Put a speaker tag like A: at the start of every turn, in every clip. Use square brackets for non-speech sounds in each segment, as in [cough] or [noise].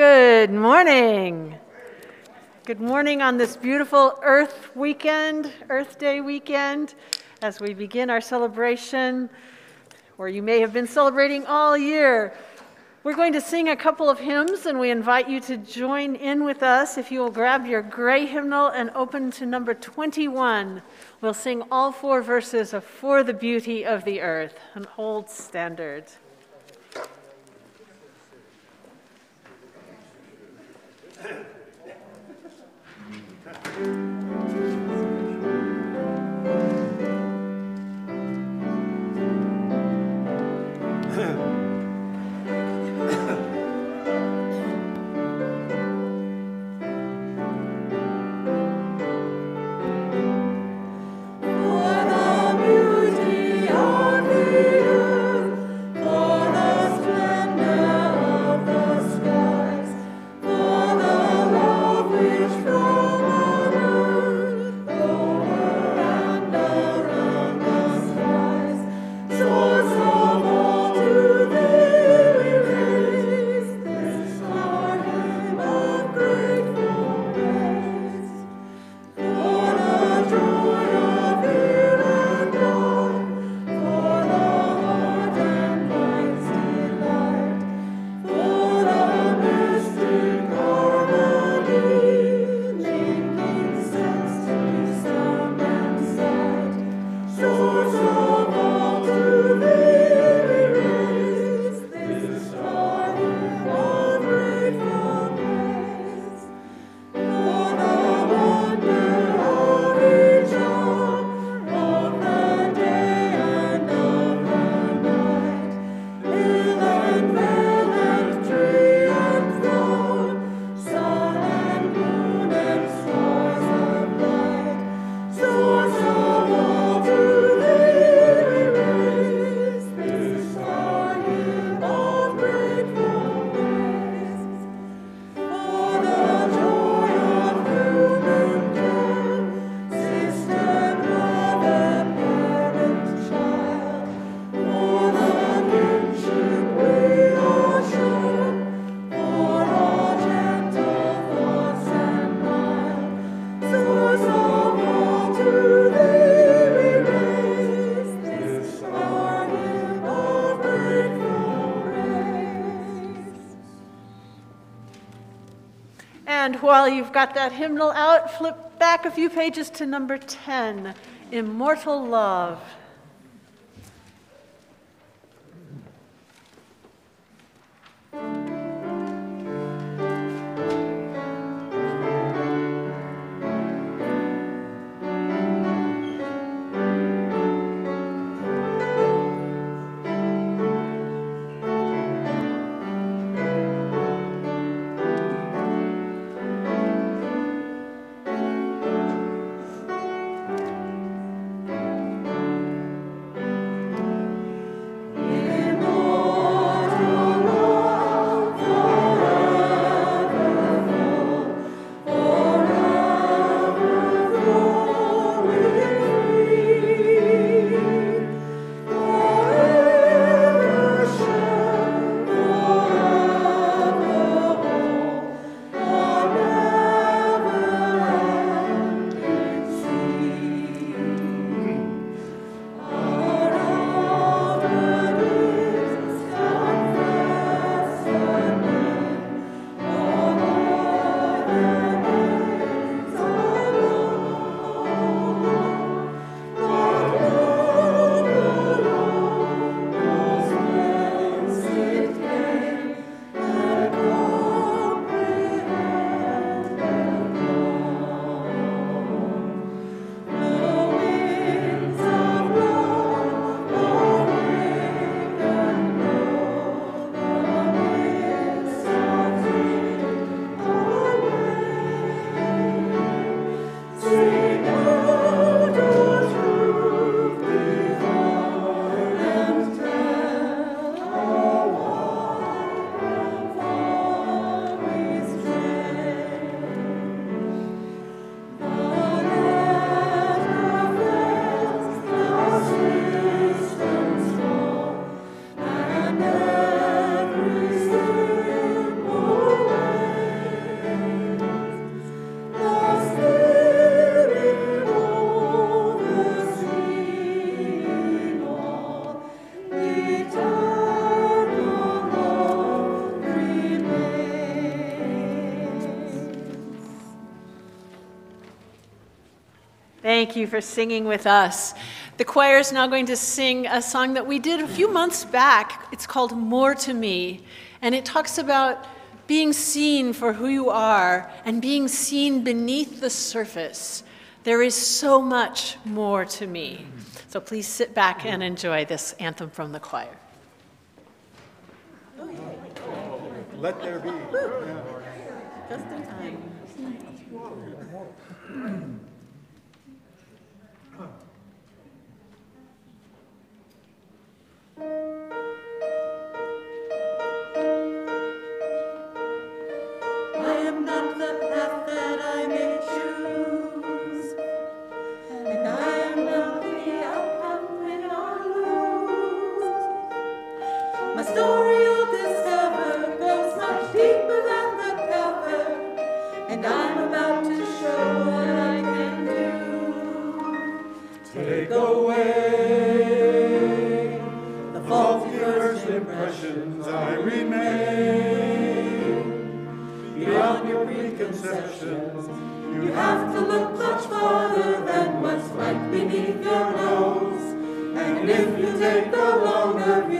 A: Good morning. Good morning on this beautiful Earth weekend, Earth Day weekend, as we begin our celebration, or you may have been celebrating all year. We're going to sing a couple of hymns, and we invite you to join in with us. If you will grab your gray hymnal and open to number 21, we'll sing all four verses of For the Beauty of the Earth, an old standard. While [laughs] you've got that hymnal out, flip back a few pages to number 10 Immortal Love.
B: for singing with us. The choir is now going to sing a song that we did a few months back. It's called More to Me, and it talks about being seen for who you are and being seen beneath the surface. There is so much more to me. So please sit back and enjoy this anthem from the choir.
C: Let there be.
B: Just in time.
A: You have to look much farther than what's right beneath your nose. And if you take the longer.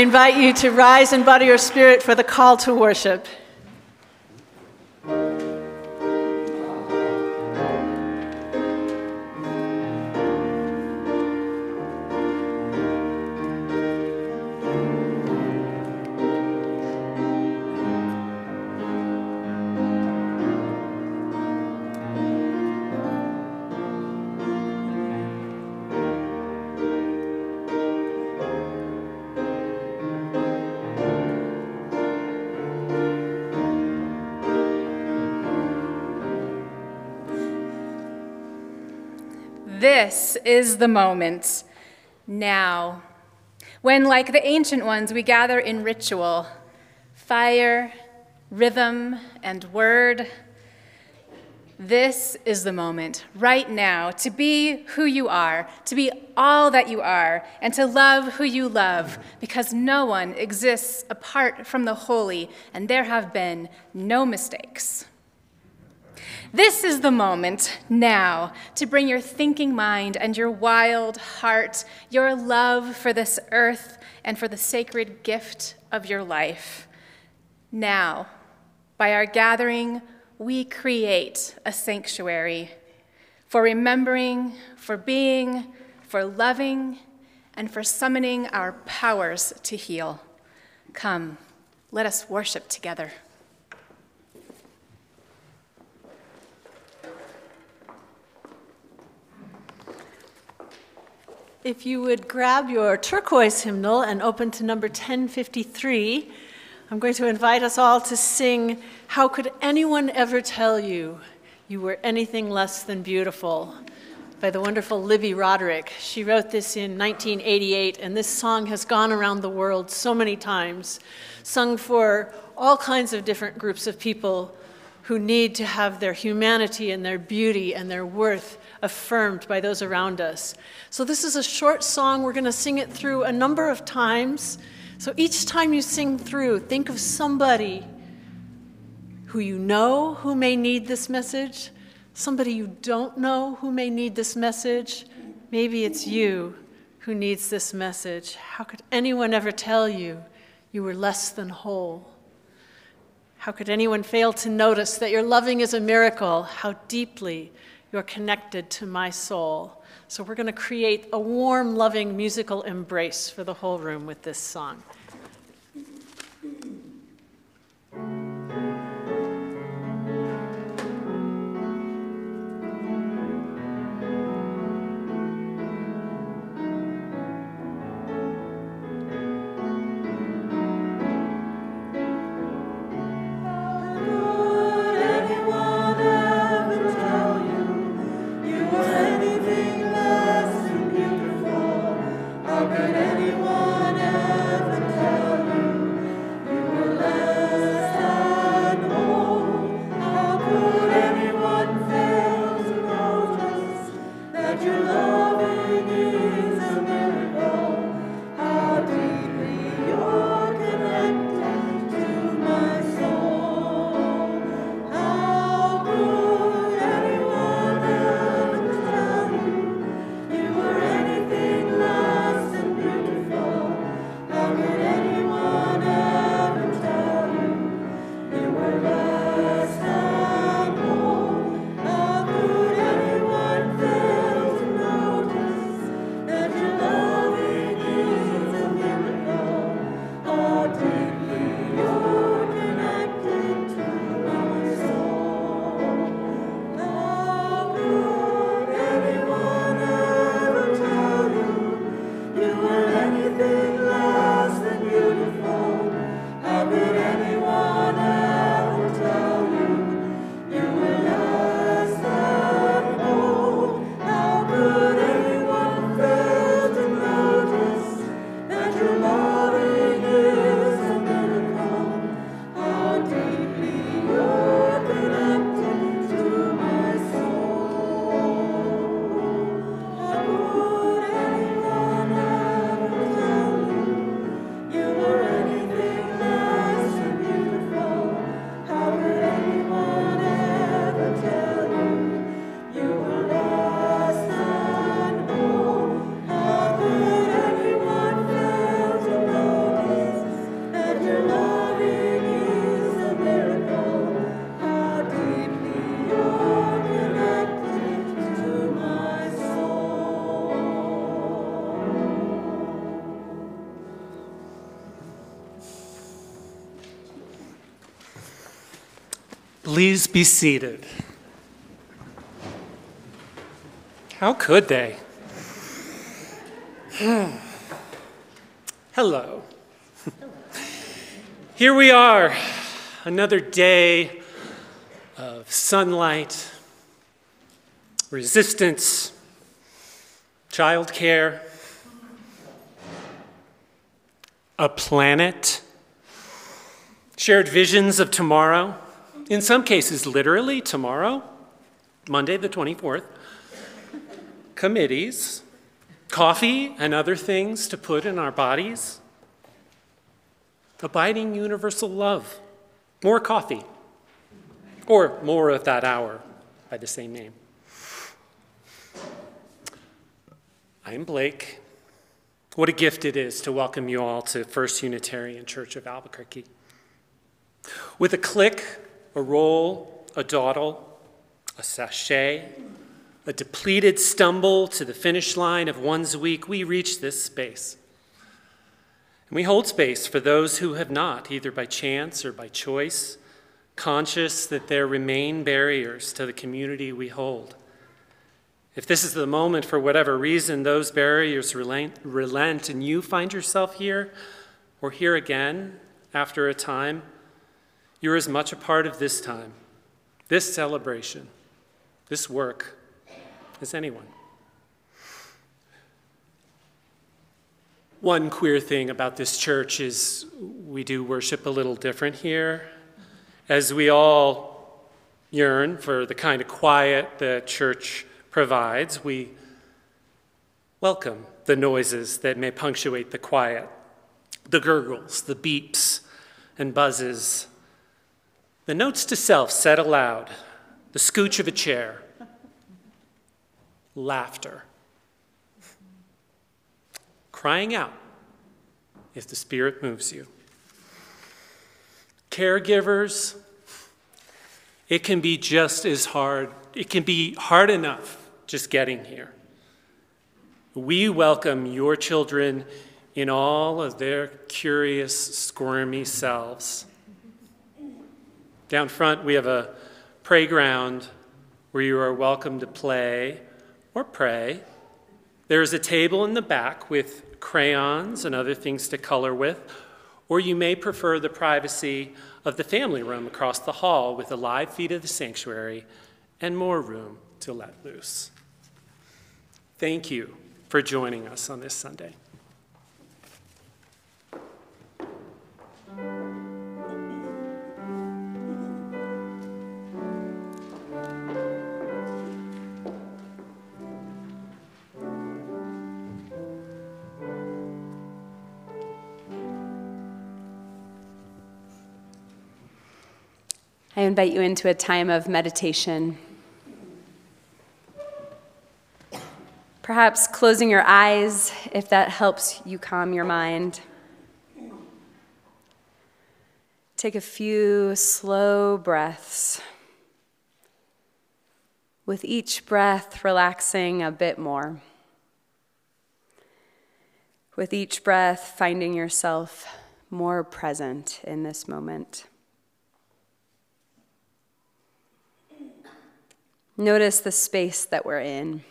B: invite you to rise and body or spirit for the call to worship.
D: Is the moment now when, like the ancient ones, we gather in ritual fire, rhythm, and word. This is the moment, right now, to be who you are, to be all that you are, and to love who you love, because no one exists apart from the holy, and there have been no mistakes. This is the moment now to bring your thinking mind and your wild heart, your love for this earth and for the sacred gift of your life. Now, by our gathering, we create a sanctuary for remembering, for being, for loving, and for summoning our powers to heal. Come, let us worship together.
A: If you would grab your turquoise hymnal and open to number 1053, I'm going to invite us all to sing How Could Anyone Ever Tell You You Were Anything Less Than Beautiful by the wonderful Libby Roderick. She wrote this in 1988, and this song has gone around the world so many times, sung for all kinds of different groups of people who need to have their humanity and their beauty and their worth affirmed by those around us. So, this is a short song. We're going to sing it through a number of times. So, each time you sing through, think of somebody who you know who may need this message, somebody you don't know who may need this message. Maybe it's you who needs this message. How could anyone ever tell you you were less than whole? How could anyone fail to notice that your loving is a miracle? How deeply you're connected to my soul. So we're going to create a warm, loving musical embrace for the whole room with this song.
E: Please be seated. How could they? [sighs] Hello. [laughs] Here we are, another day of sunlight, resistance, childcare, a planet, shared visions of tomorrow, in some cases, literally tomorrow, Monday the 24th, committees, coffee and other things to put in our bodies, abiding universal love, more coffee, or more of that hour by the same name. I'm Blake. What a gift it is to welcome you all to First Unitarian Church of Albuquerque. With a click, a roll, a dawdle, a sashay, a depleted stumble to the finish line of one's week, we reach this space. And we hold space for those who have not, either by chance or by choice, conscious that there remain barriers to the community we hold. If this is the moment, for whatever reason, those barriers relent, relent, and you find yourself here or here again after a time, you're as much a part of this time, this celebration, this work as anyone. One queer thing about this church is we do worship a little different here. As we all yearn for the kind of quiet the church provides, we welcome the noises that may punctuate the quiet the gurgles, the beeps and buzzes, the notes to self said aloud, the scooch of a chair, laughter, crying out if the Spirit moves you. Caregivers, it can be just as hard, it can be hard enough just getting here. We welcome your children in all of their curious, squirmy selves. Down front, we have a playground where you are welcome to play or pray. There is a table in the back with crayons and other things to color with, or you may prefer the privacy of the family room across the hall with a live feed of the sanctuary and more room to let loose. Thank you for joining us on this Sunday.
F: Invite you into a time of meditation. Perhaps closing your eyes if that helps you calm your mind. Take a few slow breaths. With each breath, relaxing a bit more. With each breath, finding yourself more present in this moment. Notice the space that we're in.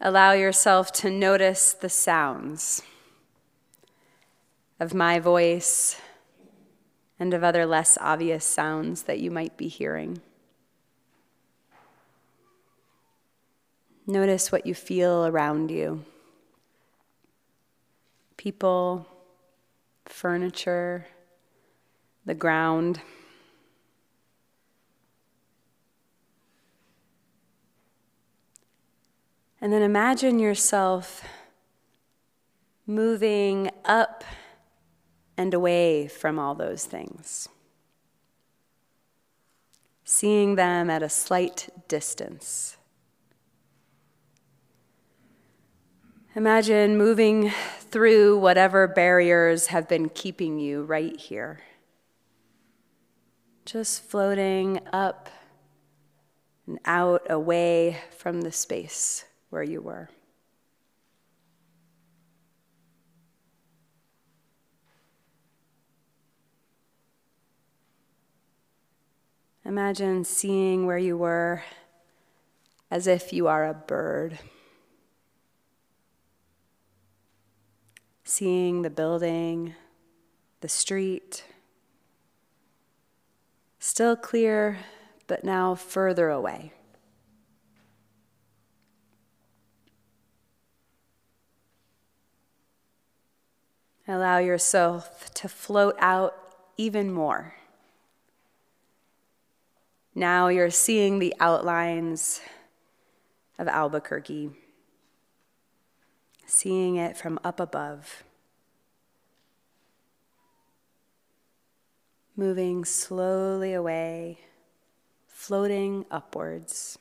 F: Allow yourself to notice the sounds of my voice and of other less obvious sounds that you might be hearing. Notice what you feel around you people, furniture, the ground. And then imagine yourself moving up and away from all those things, seeing them at a slight distance. Imagine moving through whatever barriers have been keeping you right here. Just floating up and out away from the space where you were. Imagine seeing where you were as if you are a bird. Seeing the building, the street, still clear, but now further away. Allow yourself to float out even more. Now you're seeing the outlines of Albuquerque, seeing it from up above. Moving slowly away, floating upwards.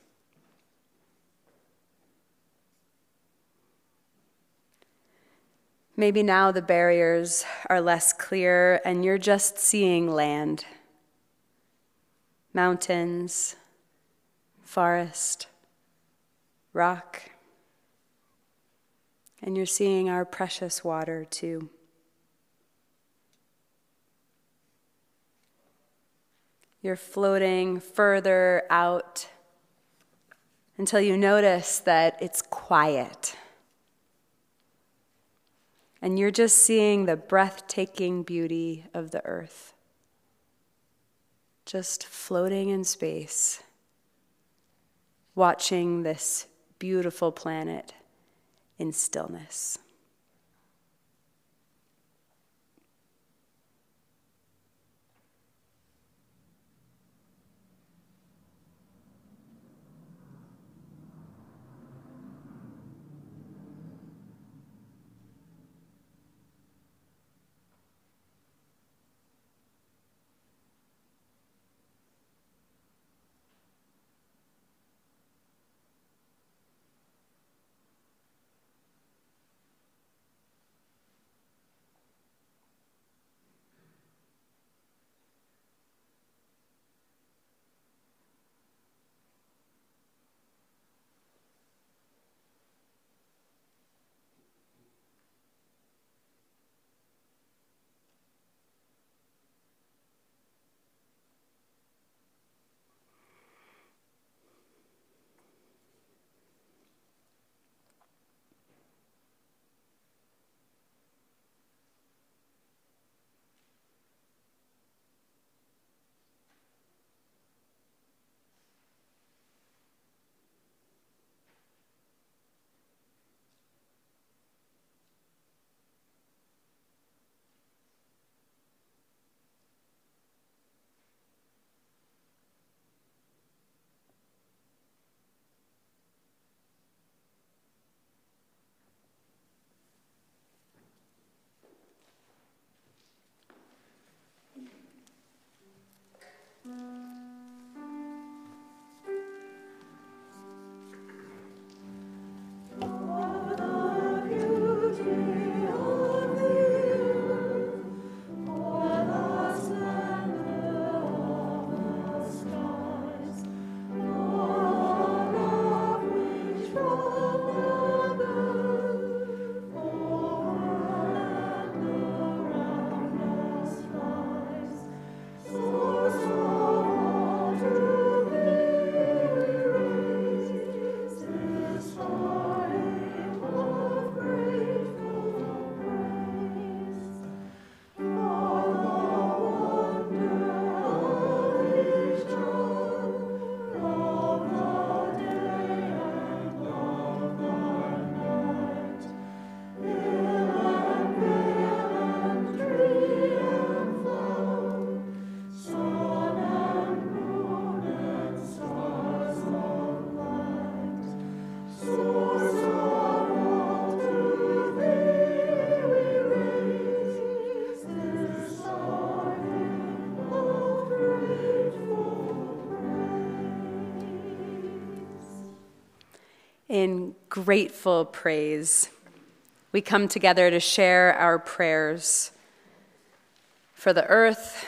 F: Maybe now the barriers are less clear and you're just seeing land mountains, forest, rock, and you're seeing our precious water too. You're floating further out until you notice that it's quiet. And you're just seeing the breathtaking beauty of the earth just floating in space, watching this beautiful planet in stillness. Grateful praise. We come together to share our prayers for the earth,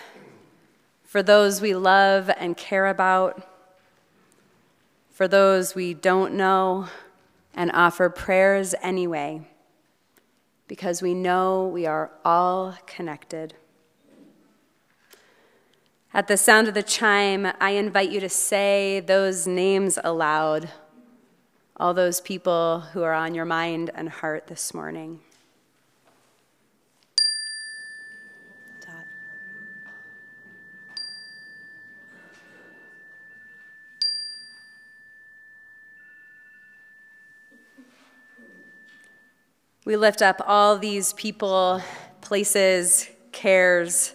F: for those we love and care about, for those we don't know, and offer prayers anyway, because we know we are all connected. At the sound of the chime, I invite you to say those names aloud all those people who are on your mind and heart this morning. We lift up all these people places, cares,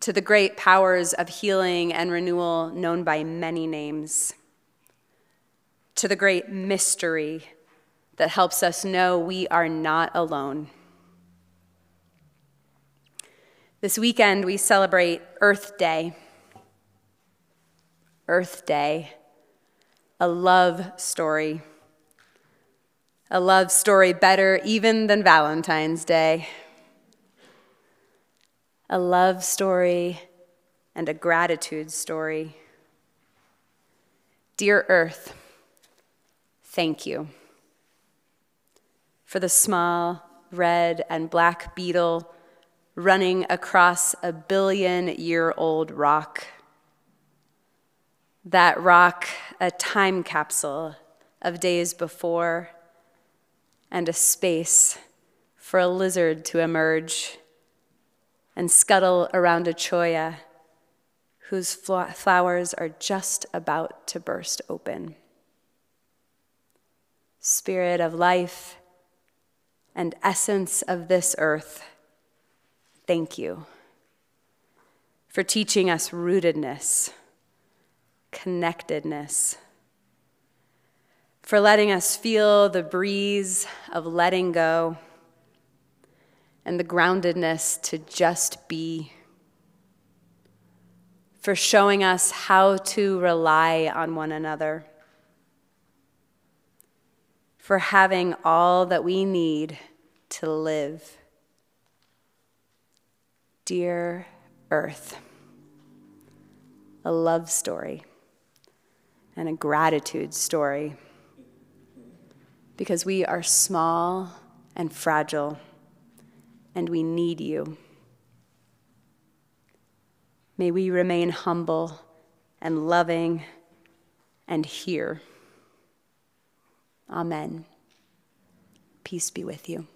F: to the great powers of healing and renewal known by many names, to the great mystery that helps us know we are not alone. This weekend, we celebrate Earth Day. Earth Day, a love story. A love story better even than Valentine's Day. A love story and a gratitude story. Dear Earth, thank you for the small red and black beetle running across a billion year old rock. That rock, a time capsule of days before, and a space for a lizard to emerge and scuttle around a cholla whose flowers are just about to burst open. Spirit of life, and essence of this earth, thank you for teaching us rootedness, connectedness, for letting us feel the breeze of letting go and the groundedness to just be, for showing us how to rely on one another for having all that we need to live. Dear Earth, a love story and a gratitude story because we are small and fragile and we need you. May we remain humble and loving and here. Amen. Peace be with you.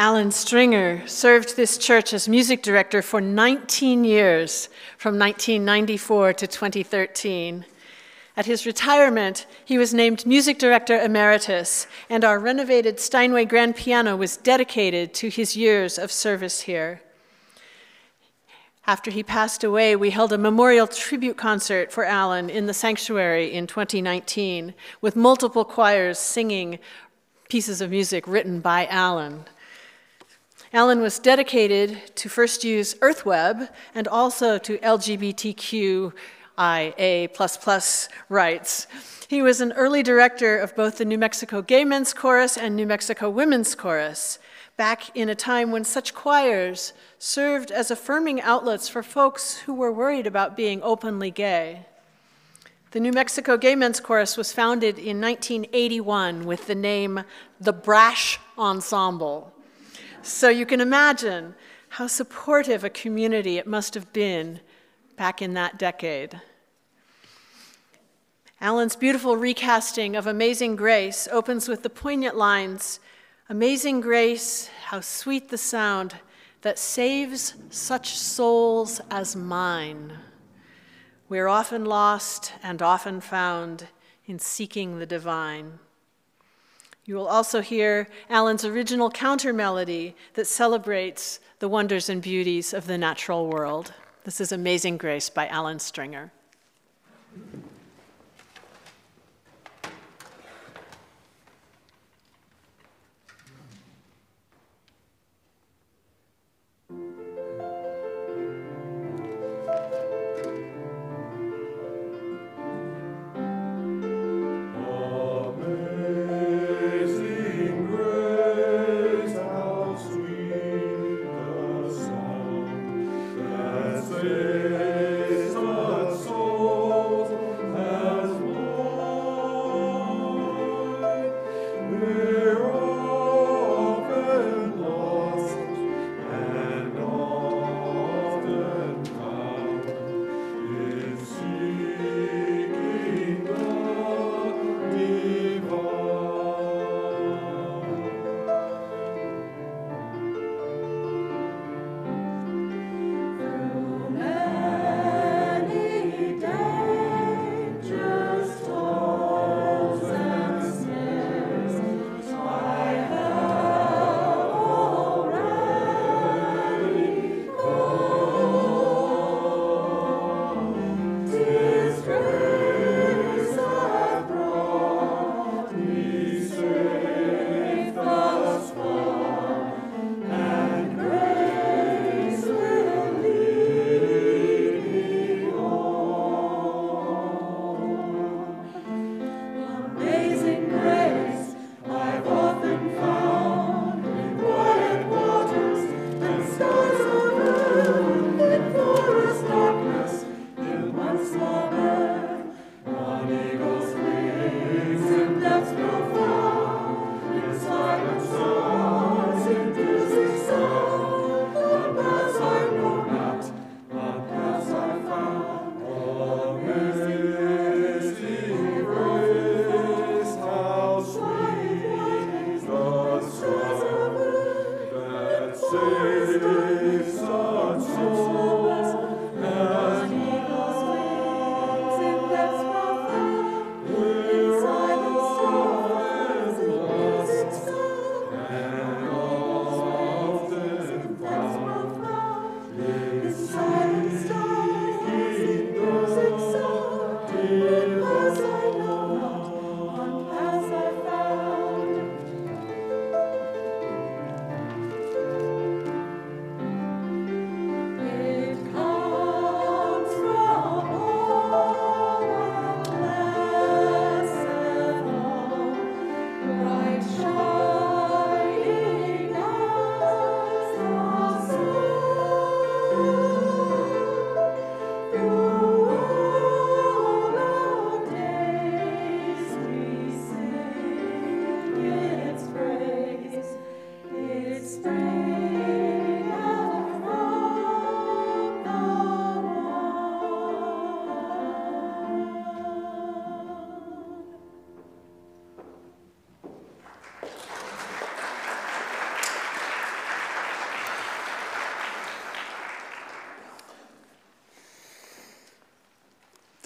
B: Alan Stringer served this church as music director for 19 years, from 1994 to 2013. At his retirement, he was named music director emeritus, and our renovated Steinway grand piano was dedicated to his years of service here. After he passed away, we held a memorial tribute concert for Alan in the sanctuary in 2019, with multiple choirs singing pieces of music written by Alan. Alan was dedicated to first use EarthWeb and also to LGBTQ IA rights He was an early director of both the New Mexico Gay Men's Chorus and New Mexico Women's Chorus, back in a time when such choirs served as affirming outlets for folks who were worried about being openly gay. The New Mexico Gay Men's Chorus was founded in 1981 with the name the Brash Ensemble. So you can imagine how supportive a community it must have been back in that decade. Alan's beautiful recasting of Amazing Grace opens with the poignant lines Amazing grace, how sweet the sound that saves such souls as mine. We are often lost and often found in seeking the divine. You will also hear Alan's original counter melody that celebrates the wonders and beauties of the natural world. This is Amazing Grace by Alan Stringer.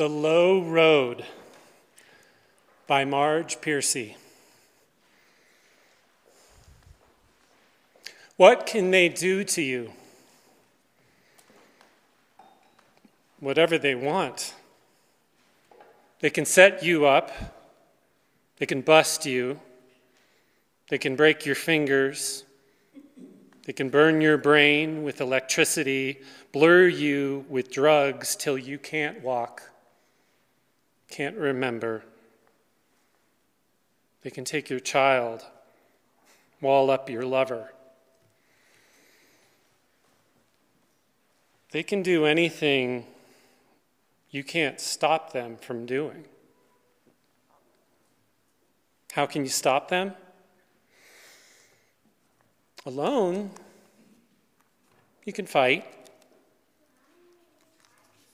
C: The
E: Low Road by Marge Piercy. What can they do to you? Whatever they want. They can set you up, they can bust you, they can break your fingers, they can burn your brain with electricity, blur you with drugs till you can't walk, can't remember. They can take your child, wall up your lover. They can do anything you can't stop them from doing. How can you stop them? Alone, you can fight,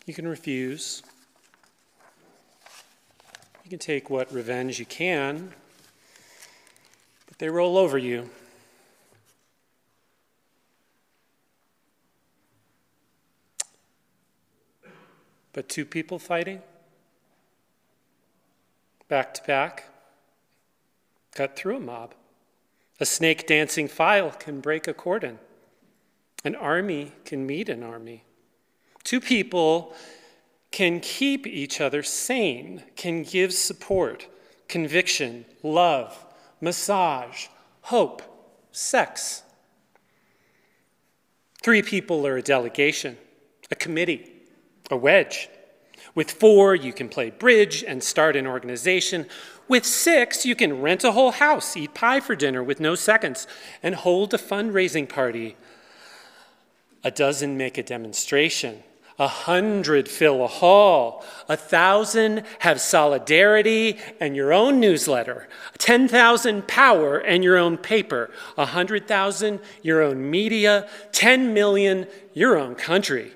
E: you can refuse, you can take what revenge you can, but they roll over you. But two people fighting? Back to back? Cut through a mob. A snake dancing file can break a cordon. An army can meet an army. Two people can keep each other sane, can give support, conviction, love, massage, hope, sex. Three people are a delegation, a committee, a wedge. With four, you can play bridge and start an organization. With six, you can rent a whole house, eat pie for dinner with no seconds, and hold a fundraising party. A dozen make a demonstration. A hundred fill a hall. A thousand have solidarity and your own newsletter. 10,000 power and your own paper. A hundred thousand your own media. 10 million your own country.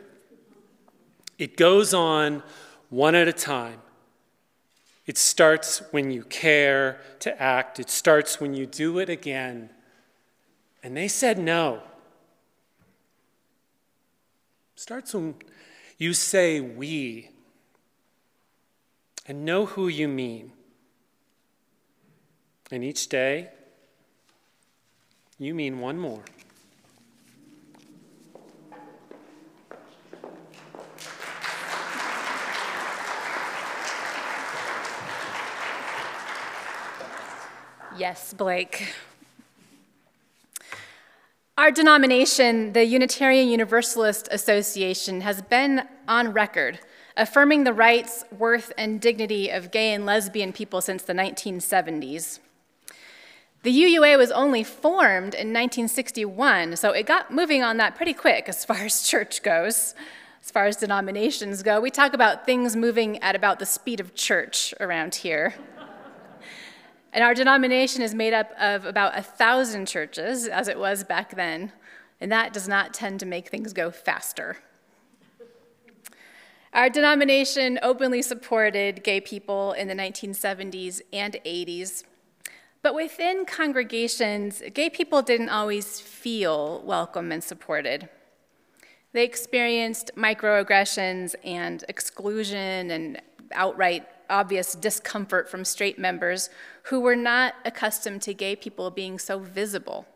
E: It goes on one at a time. It starts when you care to act, it starts when you do it again. And they said no. Starts when you say we and know who you mean. And each day, you mean one more.
D: Yes, Blake. Our denomination, the Unitarian Universalist Association, has been on record affirming the rights, worth, and dignity of gay and lesbian people since the 1970s. The UUA was only formed in 1961, so it got moving on that pretty quick as far as church goes. As far as denominations go, we talk about things moving at about the speed of church around here. And our denomination is made up of about a thousand churches, as it was back then, and that does not tend to make things go faster. Our denomination openly supported gay people in the 1970s and 80s, but within congregations, gay people didn't always feel welcome and supported. They experienced microaggressions and exclusion and outright obvious discomfort from straight members who were not accustomed to gay people being so visible.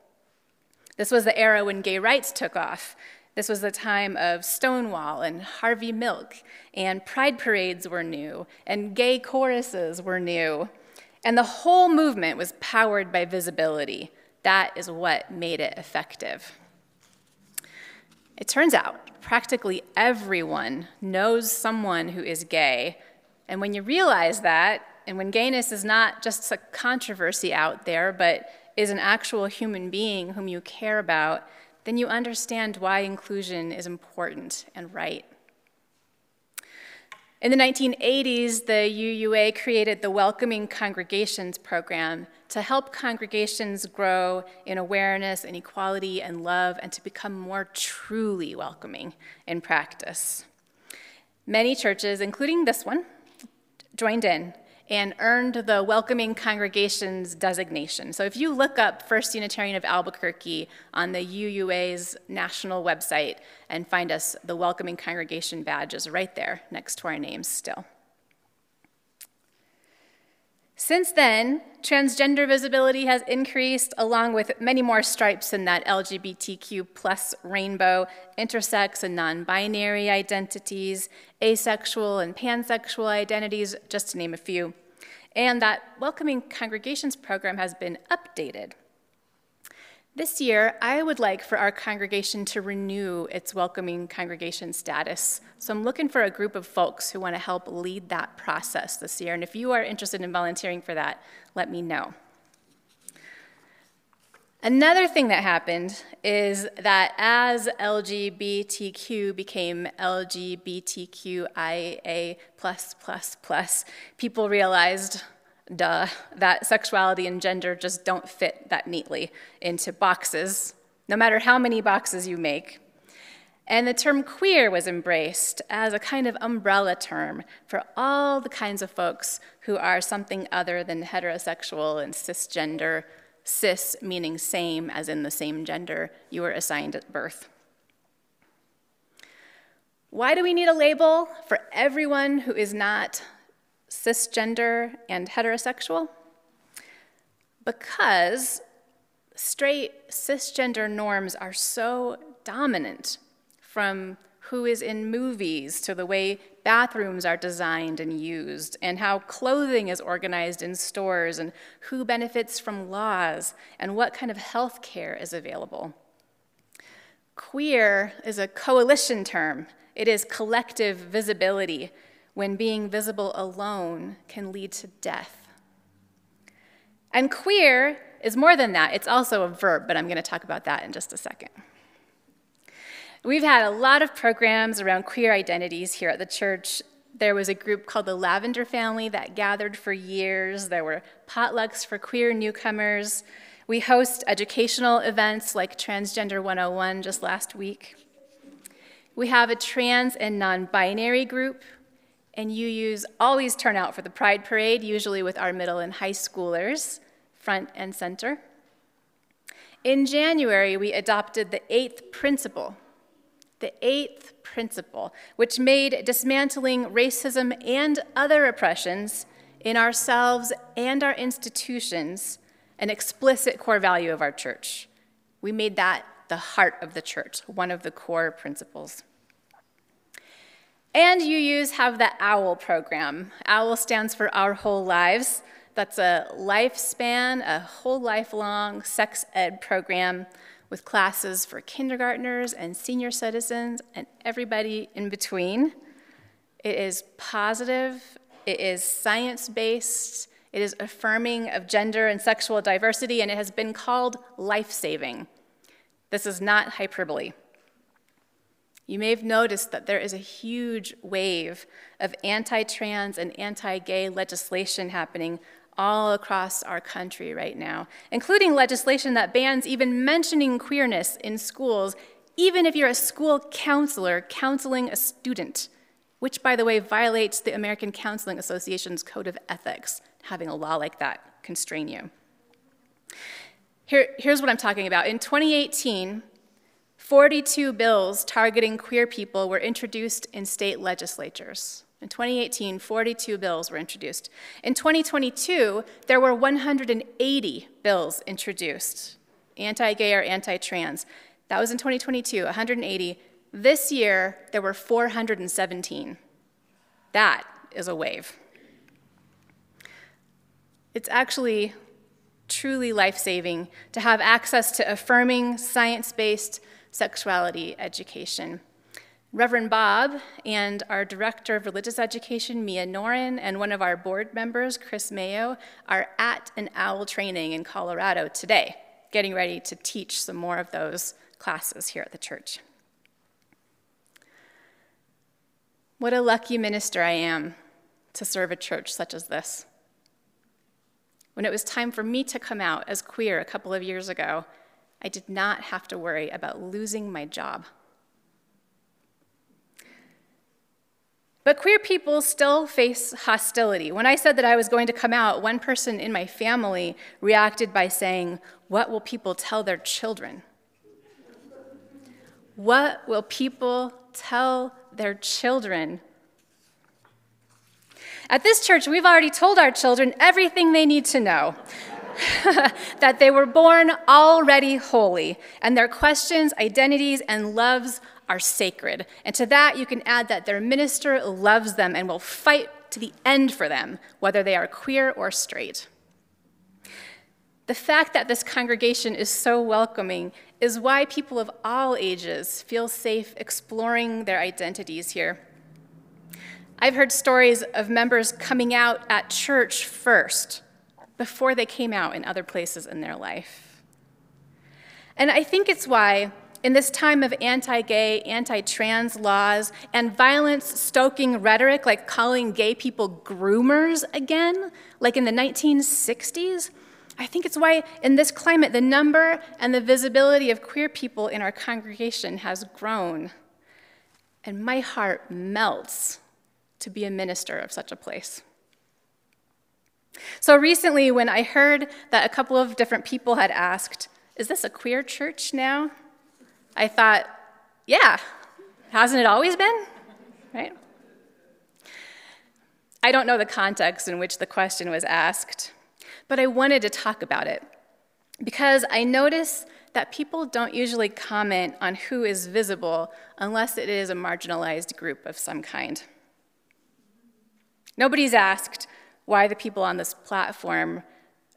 D: This was the era when gay rights took off. This was the time of Stonewall and Harvey Milk, and pride parades were new, and gay choruses were new. And the whole movement was powered by visibility. That is what made it effective. It turns out practically everyone knows someone who is gay, and when you realize that, and when gayness is not just a controversy out there, but is an actual human being whom you care about, then you understand why inclusion is important and right. In the 1980s, the UUA created the Welcoming Congregations program to help congregations grow in awareness and equality and love and to become more truly welcoming in practice. Many churches, including this one, joined in and earned the Welcoming Congregations designation. So if you look up First Unitarian of Albuquerque on the UUA's national website and find us, the Welcoming Congregation badge is right there next to our names still. Since then, transgender visibility has increased along with many more stripes in that LGBTQ plus rainbow, intersex and non-binary identities, asexual and pansexual identities, just to name a few. And that Welcoming Congregations program has been updated. This year, I would like for our congregation to renew its welcoming congregation status. So I'm looking for a group of folks who want to help lead that process this year. And if you are interested in volunteering for that, let me know. Another thing that happened is that as LGBTQ became LGBTQIA, people realized duh, that sexuality and gender just don't fit that neatly into boxes, no matter how many boxes you make. And the term queer was embraced as a kind of umbrella term for all the kinds of folks who are something other than heterosexual and cisgender, cis meaning same, as in the same gender you were assigned at birth. Why do we need a label for everyone who is not cisgender and heterosexual? Because straight cisgender norms are so dominant from who is in movies to the way bathrooms are designed and used, and how clothing is organized in stores, and who benefits from laws, and what kind of health care is available. Queer is a coalition term, it is collective visibility when being visible alone can lead to death. And queer is more than that, it's also a verb, but I'm going to talk about that in just a second. We've had a lot of programs around queer identities here at the church. There was a group called the Lavender Family that gathered for years. There were potlucks for queer newcomers. We host educational events like Transgender 101 just last week. We have a trans and non binary group and UUs always turn out for the Pride Parade, usually with our middle and high schoolers, front and center. In January, we adopted the eighth principle, the eighth principle, which made dismantling racism and other oppressions in ourselves and our institutions an explicit core value of our church. We made that the heart of the church, one of the core principles. And UUs have the OWL program. OWL stands for Our Whole Lives. That's a lifespan, a whole lifelong sex ed program with classes for kindergartners and senior citizens and everybody in between. It is positive, it is science based, it is affirming of gender and sexual diversity, and it has been called life saving. This is not hyperbole. You may have noticed that there is a huge wave of anti trans and anti gay legislation happening all across our country right now, including legislation that bans even mentioning queerness in schools, even if you're a school counselor counseling a student, which, by the way, violates the American Counseling Association's Code of Ethics, having a law like that constrain you. Here, here's what I'm talking about. In 2018, 42 bills targeting queer people were introduced in state legislatures. In 2018, 42 bills were introduced. In 2022, there were 180 bills introduced, anti gay or anti trans. That was in 2022, 180. This year, there were 417. That is a wave. It's actually truly life saving to have access to affirming, science based, sexuality education. Reverend Bob and our Director of Religious Education, Mia Norin, and one of our board members, Chris Mayo, are at an OWL training in Colorado today, getting ready to teach some more of those classes here at the church. What a lucky minister I am to serve a church such as this. When it was time for me to come out as queer a couple of years ago, I did not have to worry about losing my job. But queer people still face hostility. When I said that I was going to come out, one person in my family reacted by saying, What will people tell their children? What will people tell their children? At this church, we've already told our children everything they need to know. [laughs] that they were born already holy, and their questions, identities, and loves are sacred. And to that, you can add that their minister loves them and will fight to the end for them, whether they are queer or straight. The fact that this congregation is so welcoming is why people of all ages feel safe exploring their identities here. I've heard stories of members coming out at church first before they came out in other places in their life. And I think it's why, in this time of anti gay, anti trans laws, and violence stoking rhetoric like calling gay people groomers again, like in the 1960s, I think it's why, in this climate, the number and the visibility of queer people in our congregation has grown. And my heart melts to be a minister of such a place. So recently, when I heard that a couple of different people had asked, Is this a queer church now? I thought, Yeah, hasn't it always been? Right? I don't know the context in which the question was asked, but I wanted to talk about it because I notice that people don't usually comment on who is visible unless it is a marginalized group of some kind. Nobody's asked, why the people on this platform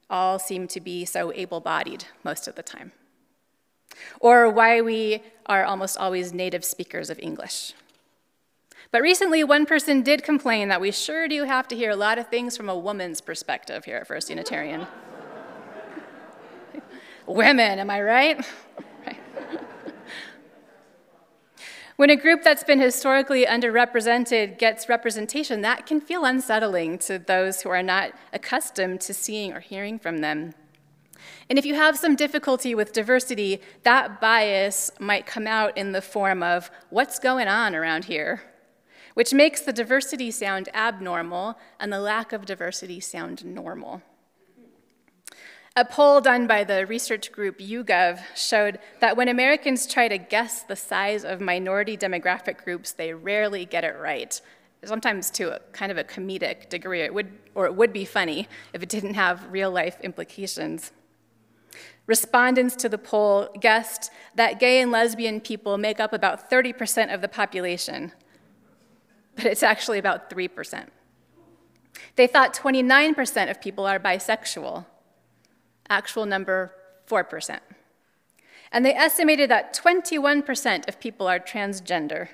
D: all seem to be so able bodied most of the time, or why we are almost always native speakers of English. But recently, one person did complain that we sure do have to hear a lot of things from a woman's perspective here at First Unitarian. [laughs] Women, am I right? [laughs] When a group that's been historically underrepresented gets representation, that can feel unsettling to those who are not accustomed to seeing or hearing from them. And if you have some difficulty with diversity, that bias might come out in the form of what's going on around here, which makes the diversity sound abnormal and the lack of diversity sound normal. A poll done by the research group YouGov showed that when Americans try to guess the size of minority demographic groups, they rarely get it right, sometimes to a kind of a comedic degree. It would, or it would be funny if it didn't have real life implications. Respondents to the poll guessed that gay and lesbian people make up about 30% of the population, but it's actually about 3%. They thought 29% of people are bisexual, actual number 4%. And they estimated that 21% of people are transgender.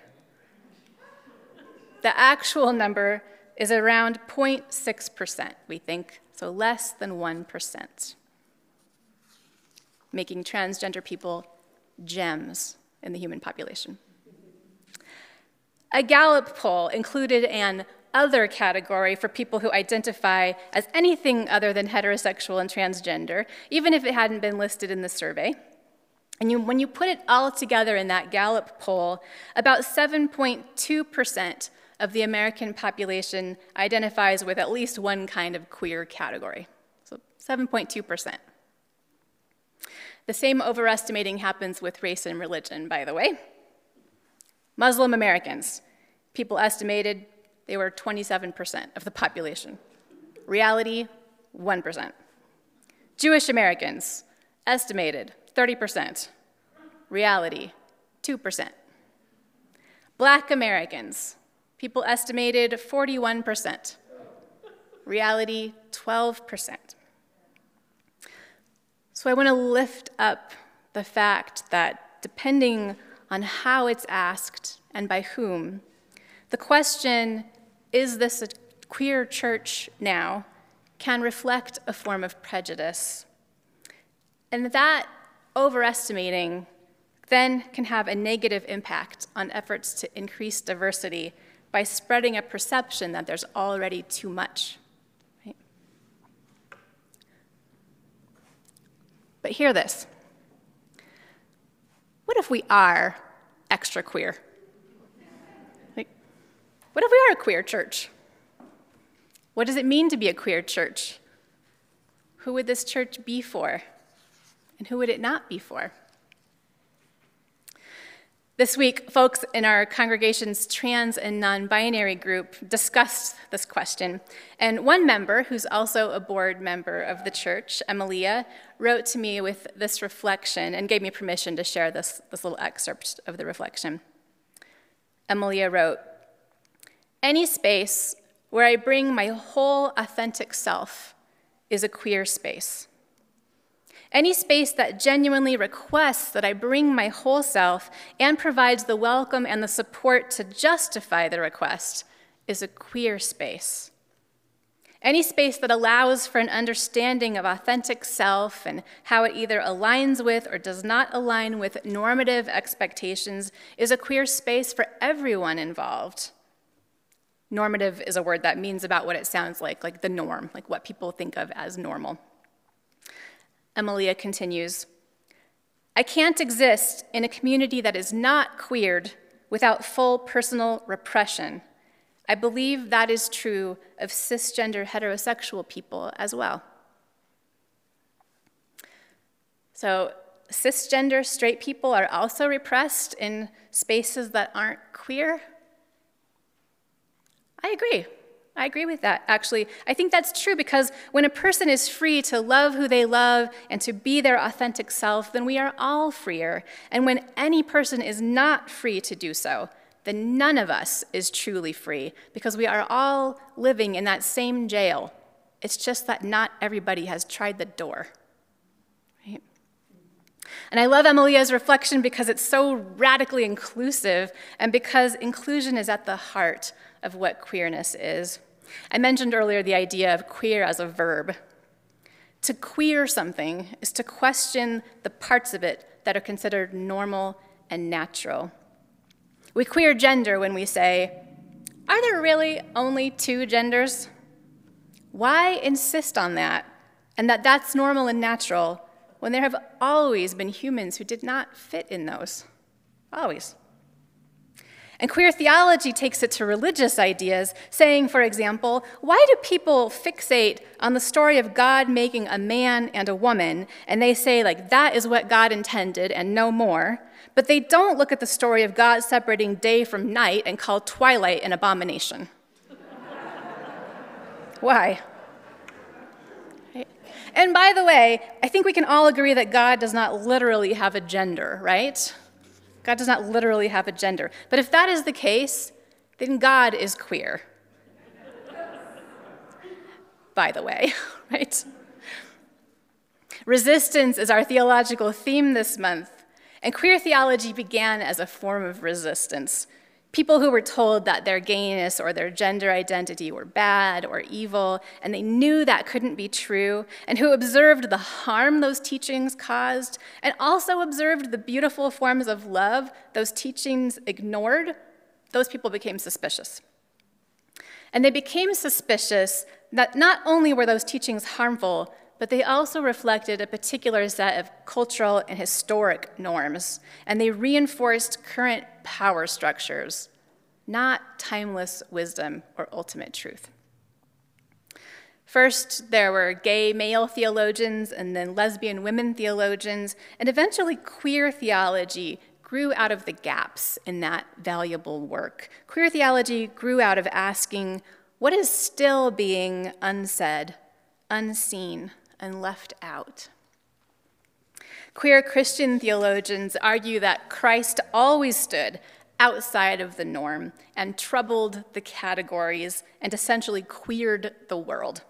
D: The actual number is around 0.6%, we think, so less than 1%, making transgender people gems in the human population. A Gallup poll included an other category for people who identify as anything other than heterosexual and transgender, even if it hadn't been listed in the survey. And you, when you put it all together in that Gallup poll, about 7.2% of the American population identifies with at least one kind of queer category. So 7.2%. The same overestimating happens with race and religion, by the way. Muslim Americans, people estimated they were 27% of the population. Reality, 1%. Jewish Americans, estimated 30%. Reality, 2%. Black Americans, people estimated 41%. Reality, 12%. So I want to lift up the fact that depending on how it's asked and by whom, the question is this a queer church now, can reflect a form of prejudice. And that overestimating then can have a negative impact on efforts to increase diversity by spreading a perception that there's already too much. Right? But hear this. What if we are extra queer? What if we are a queer church? What does it mean to be a queer church? Who would this church be for? And who would it not be for? This week, folks in our congregation's trans and non binary group discussed this question. And one member, who's also a board member of the church, Emilia, wrote to me with this reflection and gave me permission to share this, this little excerpt of the reflection. Emilia wrote Any space where I bring my whole authentic self is a queer space. Any space that genuinely requests that I bring my whole self and provides the welcome and the support to justify the request is a queer space. Any space that allows for an understanding of authentic self and how it either aligns with or does not align with normative expectations is a queer space for everyone involved. Normative is a word that means about what it sounds like, like the norm, like what people think of as normal. Emilia continues I can't exist in a community that is not queered without full personal repression. I believe that is true of cisgender heterosexual people as well. So, cisgender straight people are also repressed in spaces that aren't queer? I agree. I agree with that, actually. I think that's true because when a person is free to love who they love and to be their authentic self, then we are all freer. And when any person is not free to do so, then none of us is truly free because we are all living in that same jail. It's just that not everybody has tried the door. Right? And I love Emilia's reflection because it's so radically inclusive and because inclusion is at the heart of what queerness is. I mentioned earlier the idea of queer as a verb. To queer something is to question the parts of it that are considered normal and natural. We queer gender when we say, Are there really only two genders? Why insist on that and that that's normal and natural when there have always been humans who did not fit in those? Always. And queer theology takes it to religious ideas, saying, for example, why do people fixate on the story of God making a man and a woman, and they say, like, that is what God intended and no more, but they don't look at the story of God separating day from night and call twilight an abomination? [laughs] why? And by the way, I think we can all agree that God does not literally have a gender, right? God does not literally have a gender. But if that is the case, then God is queer. By the way, [laughs] right? Resistance is our theological theme this month, and queer theology began as a form of resistance. People who were told that their gayness or their gender identity were bad or evil, and they knew that couldn't be true, and who observed the harm those teachings caused, and also observed the beautiful forms of love those teachings ignored, those people became suspicious. And they became suspicious that not only were those teachings harmful, but they also reflected a particular set of cultural and historic norms, and they reinforced current power structures, not timeless wisdom or ultimate truth. First, there were gay male theologians, and then lesbian women theologians, and eventually queer theology grew out of the gaps in that valuable work. Queer theology grew out of asking what is still being unsaid, unseen, and left out. Queer Christian theologians argue that Christ always stood outside of the norm and troubled the categories and essentially queered the world.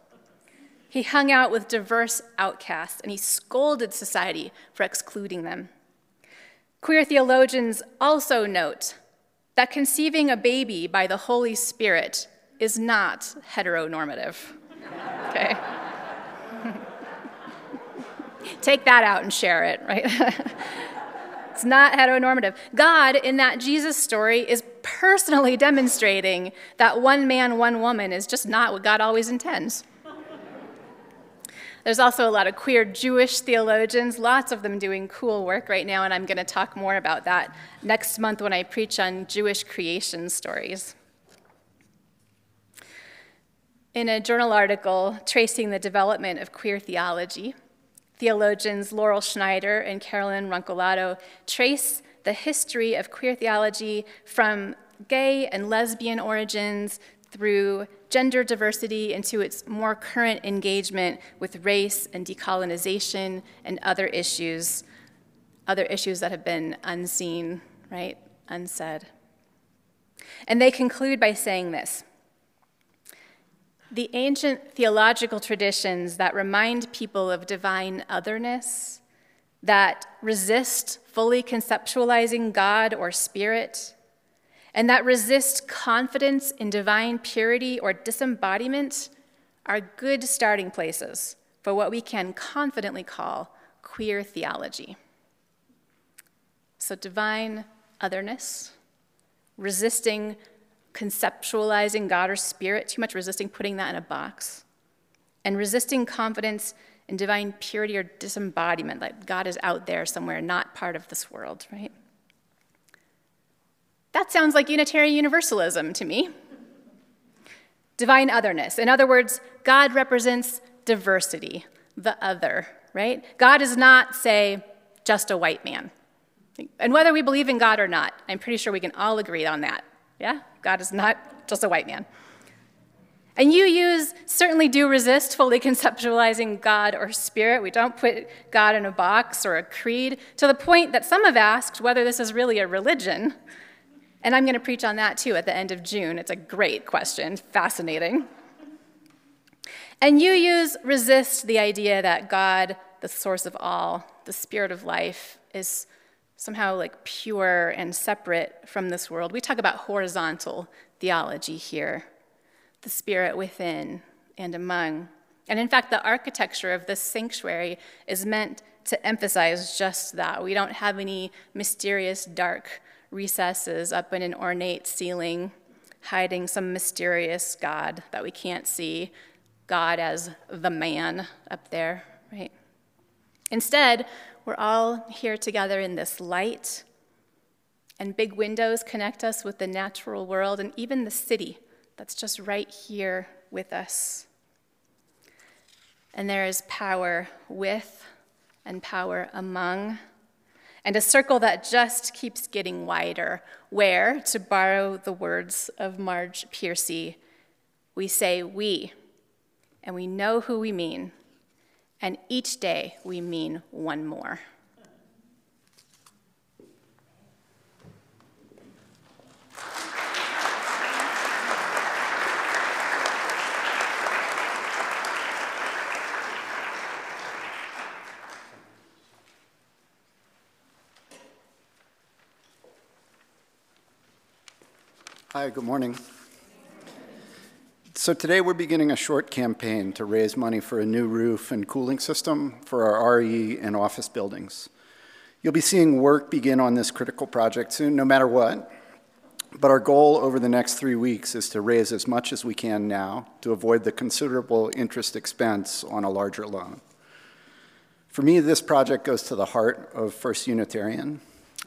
D: He hung out with diverse outcasts and he scolded society for excluding them. Queer theologians also note that conceiving a baby by the Holy Spirit is not heteronormative. [laughs] Okay? Take that out and share it, right? [laughs] it's not heteronormative. God, in that Jesus story, is personally demonstrating that one man, one woman is just not what God always intends. There's also a lot of queer Jewish theologians, lots of them doing cool work right now, and I'm going to talk more about that next month when I preach on Jewish creation stories. In a journal article tracing the development of queer theology, Theologians Laurel Schneider and Carolyn Roncolato trace the history of queer theology from gay and lesbian origins through gender diversity into its more current engagement with race and decolonization and other issues, other issues that have been unseen, right, unsaid. And they conclude by saying this The ancient theological traditions that remind people of divine otherness, that resist fully conceptualizing God or spirit, and that resist confidence in divine purity or disembodiment are good starting places for what we can confidently call queer theology. So, divine otherness, resisting conceptualizing God or spirit, too much resisting putting that in a box, and resisting confidence in divine purity or disembodiment, like God is out there somewhere, not part of this world, right? That sounds like Unitarian Universalism to me. Divine otherness. In other words, God represents diversity, the other, right? God is not, say, just a white man. And whether we believe in God or not, I'm pretty sure we can all agree on that. Yeah? God is not just a white man. And UUs certainly do resist fully [laughs] conceptualizing God or spirit. We don't put God in a box or a creed, to the point that some have asked whether this is really a religion. And I'm going to preach on that too at the end of June. It's a great question, fascinating. And UUs resist the idea that God, the source of all, the spirit of life, is somehow like pure and separate from this world. We talk about horizontal theology here, the spirit within and among. And in fact, the architecture of this sanctuary is meant to emphasize just that. We don't have any mysterious dark recesses up in an ornate ceiling, hiding some mysterious God that we can't see, God as the man up there, right? Instead, we're all here together in this light, and big windows connect us with the natural world and even the city that's just right here with us. And there is power with and power among and a circle that just keeps getting wider, where, to borrow the words of Marge Piercy, we say we, and we know who we mean, and each day we mean one more.
G: Hi, good morning. So today we're beginning a short campaign to raise money for a new roof and cooling system for our RE and office buildings. You'll be seeing work begin on this critical project soon, no matter what. But our goal over the next three weeks is to raise as much as we can now to avoid the considerable interest expense on a larger loan. For me, this project goes to the heart of First Unitarian.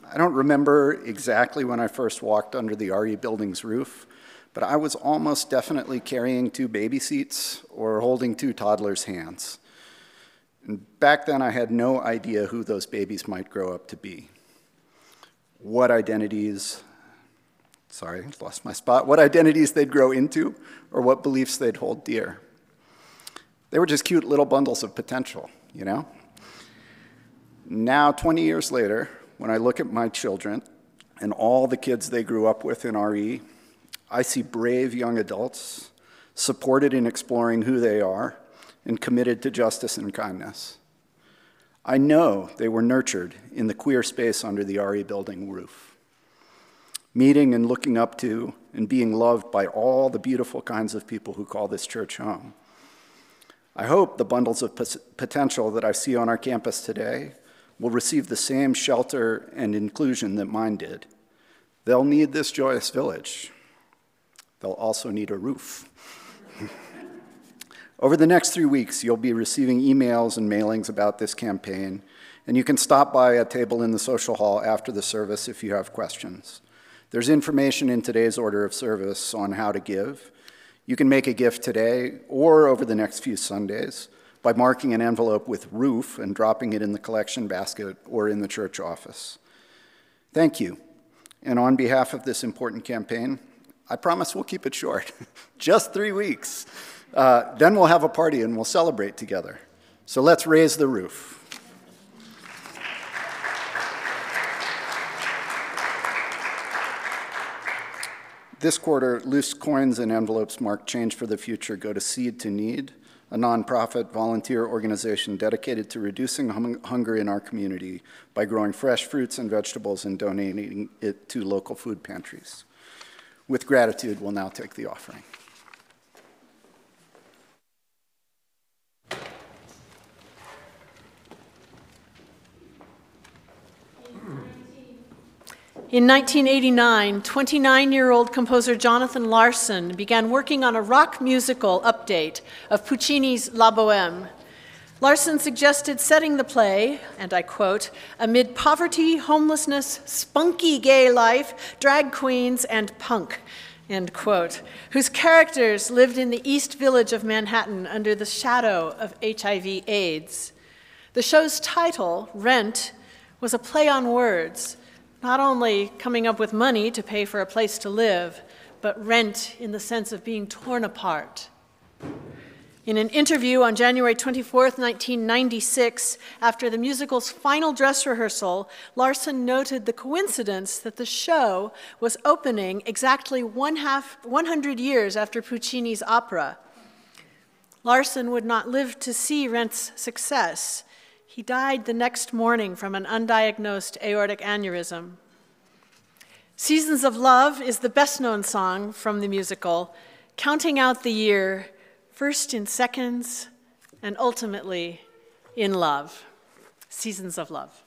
G: I don't remember exactly when I first walked under the RE building's roof, but I was almost definitely carrying two baby seats or holding two toddlers' hands. And back then, I had no idea who those babies might grow up to be. What identities, sorry, lost my spot, what identities they'd grow into, or what beliefs they'd hold dear. They were just cute little bundles of potential, you know? Now, 20 years later, when I look at my children and all the kids they grew up with in RE, I see brave young adults supported in exploring who they are and committed to justice and kindness. I know they were nurtured in the queer space under the RE building roof, meeting and looking up to and being loved by all the beautiful kinds of people who call this church home. I hope the bundles of potential that I see on our campus today will receive the same shelter and inclusion that mine did. They'll need this joyous village. They'll also need a roof. [laughs] Over the next three weeks, you'll be receiving emails and mailings about this campaign, and you can stop by a table in the social hall after the service if you have questions. There's information in today's order of service on how to give. You can make a gift today or over the next few Sundays by marking an envelope with roof and dropping it in the collection basket or in the church office. Thank you. And on behalf of this important campaign, I promise we'll keep it short, [laughs] just three weeks. Uh, then we'll have a party and we'll celebrate together. So let's raise the roof. This quarter, loose coins and envelopes marked Change for the Future go to Seed to Need, a nonprofit volunteer organization dedicated to reducing hunger in our community by growing fresh fruits and vegetables and donating it to local food pantries. With gratitude, we'll now take the offering.
B: In 1989, 29 year old composer Jonathan Larson began working on a rock musical update of Puccini's La Boheme. Larson suggested setting the play, and I quote, amid poverty, homelessness, spunky gay life, drag queens, and punk, end quote, whose characters lived in the East Village of Manhattan under the shadow of HIV AIDS. The show's title, Rent, was a play on words not only coming up with money to pay for a place to live, but rent in the sense of being torn apart. In an interview on January 24, 1996, after the musical's final dress rehearsal, Larson noted the coincidence that the show was opening exactly one half, 100 years after Puccini's opera. Larson would not live to see Rent's success. He died the next morning from an undiagnosed aortic aneurysm. Seasons of Love is the best known song from the musical, counting out the year, first in seconds and ultimately in love. Seasons of Love.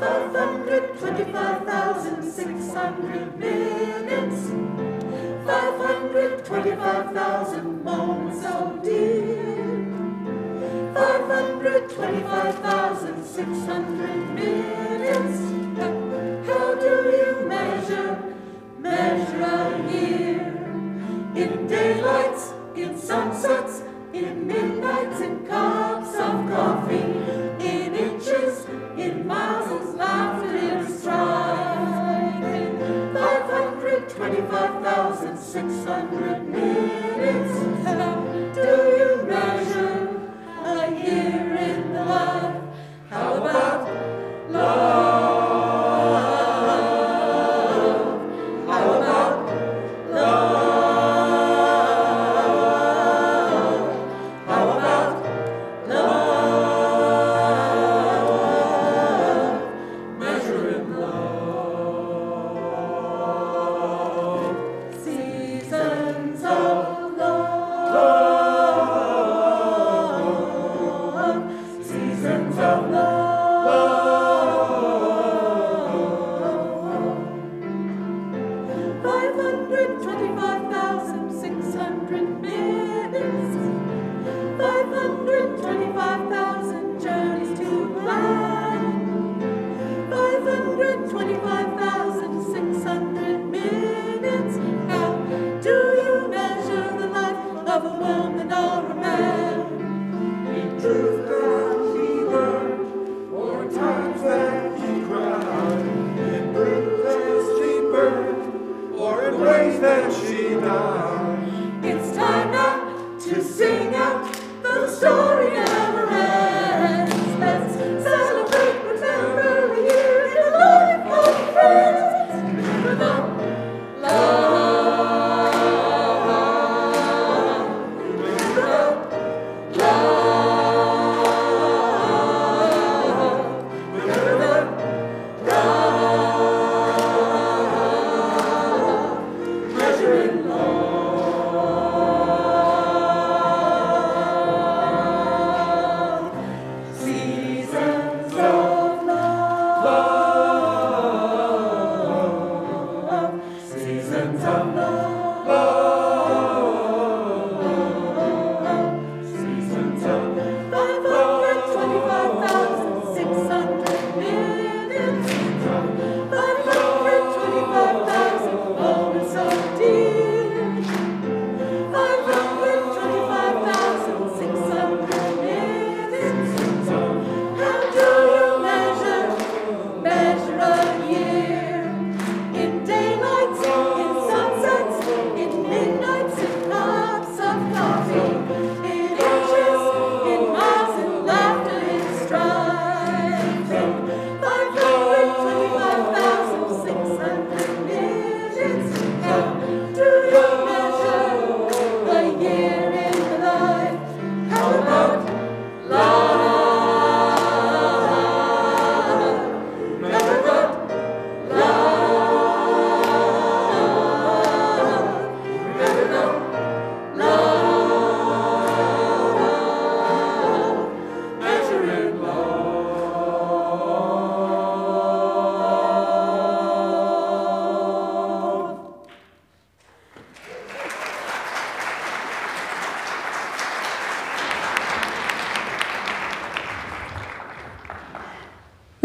A: 525,600 minutes, 525,000 moments, oh dear. 525,600 minutes, how do you measure, measure a year? In daylights, in sunsets, in midnights, in cups of coffee, in inches, in miles of laughter, in striving. 525,600 minutes. How do you measure a year in life? How about love?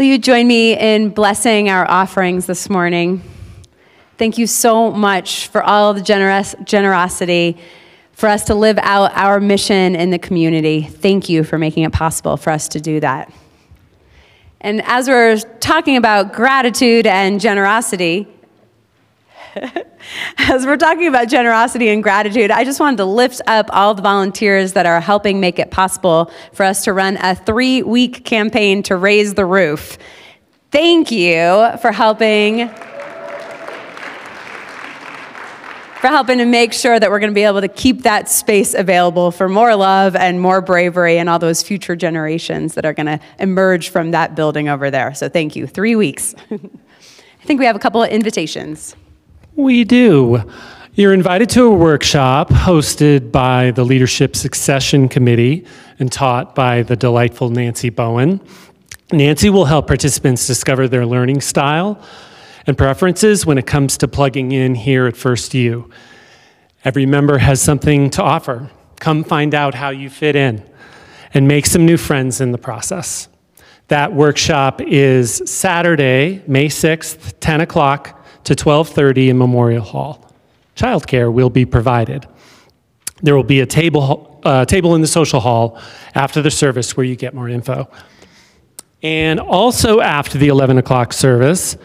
A: You
F: join me in blessing our offerings this morning? Thank you so much for all the generous, generosity for us to live out our mission in the community. Thank you for making it possible for us to do that. And as we're talking about gratitude and generosity, [laughs] as we're talking about generosity and gratitude, I just wanted to lift up all the volunteers that are helping make it possible for us to run a three week campaign to raise the roof. Thank you for helping for helping to make sure that we're going to be able to keep that space available for more love and more bravery and all those future generations that are going to emerge from that building over there. So thank you. Three weeks. [laughs] I think we have a couple of invitations.
E: We do. You're invited to a workshop hosted by the Leadership Succession Committee and taught by the delightful Nancy Bowen. Nancy will help participants discover their learning style and preferences when it comes to plugging in here at First U. Every member has something to offer. Come find out how you fit in and make some new friends in the process. That workshop is Saturday, May 6th, 10 o'clock to 12:30 in Memorial Hall. Childcare will be provided. There will be a table, uh, table in the social hall after the service where you get more info. And also after the 11 o'clock service,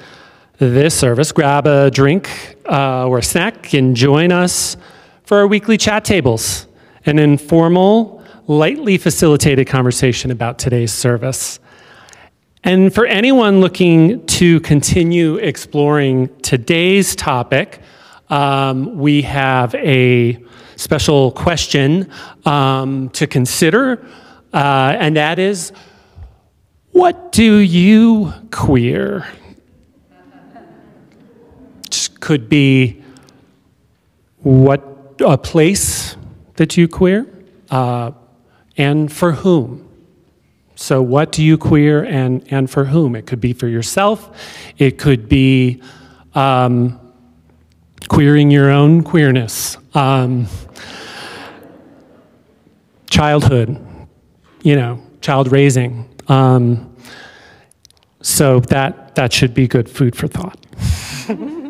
E: this service, grab a drink uh, or a snack and join us for our weekly chat tables, an informal, lightly facilitated conversation about today's service. And for anyone looking to continue exploring today's topic, um, we have a special question um, to consider, uh, and that is what do you queer? could be what a place that you queer uh, and for whom. So, what do you queer and, and for whom? It could be for yourself, it could be um, queering your own queerness, um, childhood, you know, child raising. Um, so, that, that should be good food for thought. [laughs]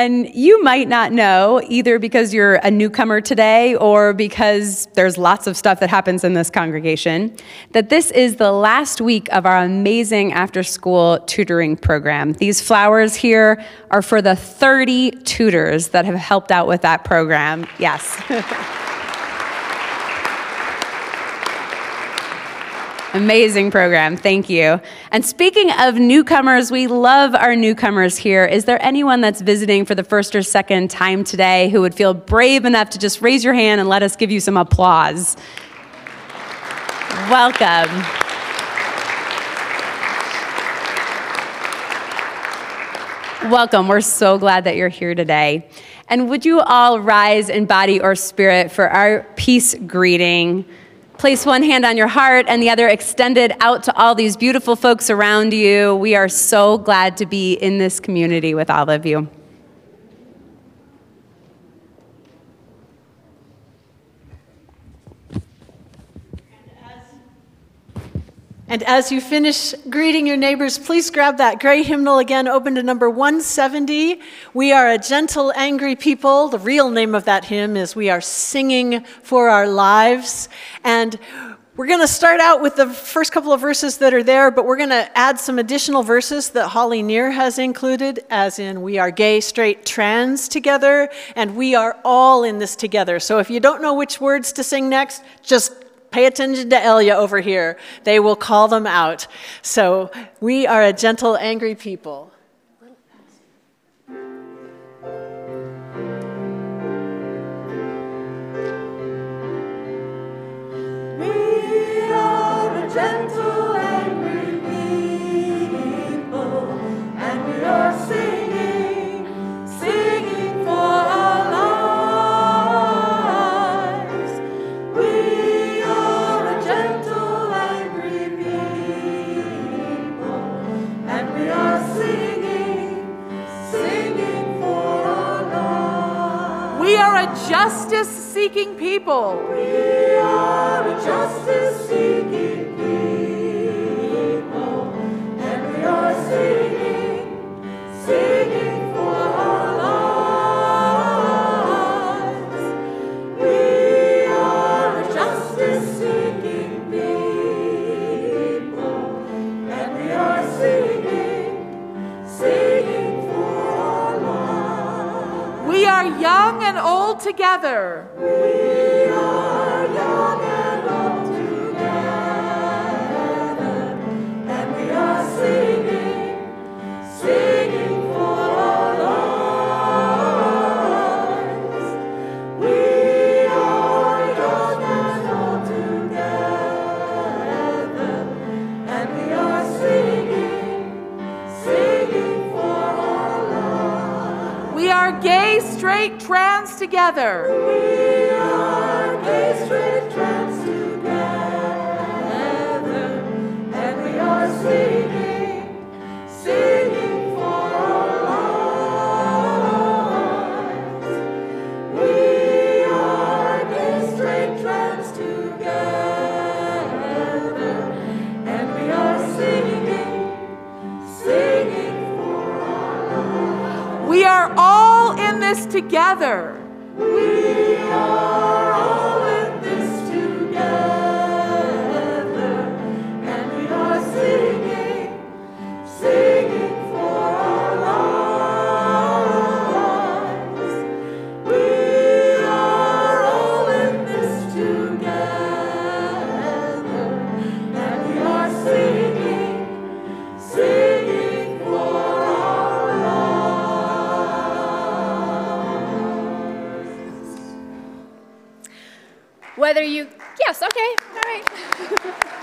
F: And you might not know, either because you're a newcomer today or because there's lots of stuff that happens in this congregation, that this is the last week of our amazing after school tutoring program. These flowers here are for the 30 tutors that have helped out with that program. Yes. [laughs] Amazing program. Thank you. And speaking of newcomers, we love our newcomers here. Is there anyone that's visiting for the first or second time today who would feel brave enough to just raise your hand and let us give you some applause? Welcome. Welcome. We're so glad that you're here today. And would you all rise in body or spirit for our peace greeting? Place one hand on your heart and the other extended out to all these beautiful folks around you. We are so glad to be in this community with all of you.
B: And as you finish greeting your neighbors, please grab that gray hymnal again, open to number 170. We are a gentle, angry people. The real name of that hymn is We Are Singing for Our Lives. And we're going to start out with the first couple of verses that are there, but we're going to add some additional verses that Holly Near has included, as in we are gay, straight, trans together, and we are all in this together. So if you don't know which words to sing next, just Pay attention to Elia over here. They will call them out. So we are a gentle, angry people.
A: We are a gentle, angry people, and we are people. We are a justice seeking people, and we are singing, singing for our lives.
H: We are a justice seeking people,
A: and
H: we are singing, singing for our lives. We are young and old together.
A: together.
D: whether you, yes, okay, all right. [laughs]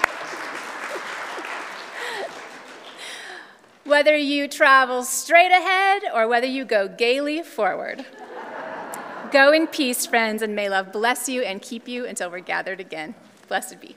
D: whether you travel straight ahead or whether you go gaily forward. go in peace, friends, and may love bless you and keep you until we're gathered again. Blessed be.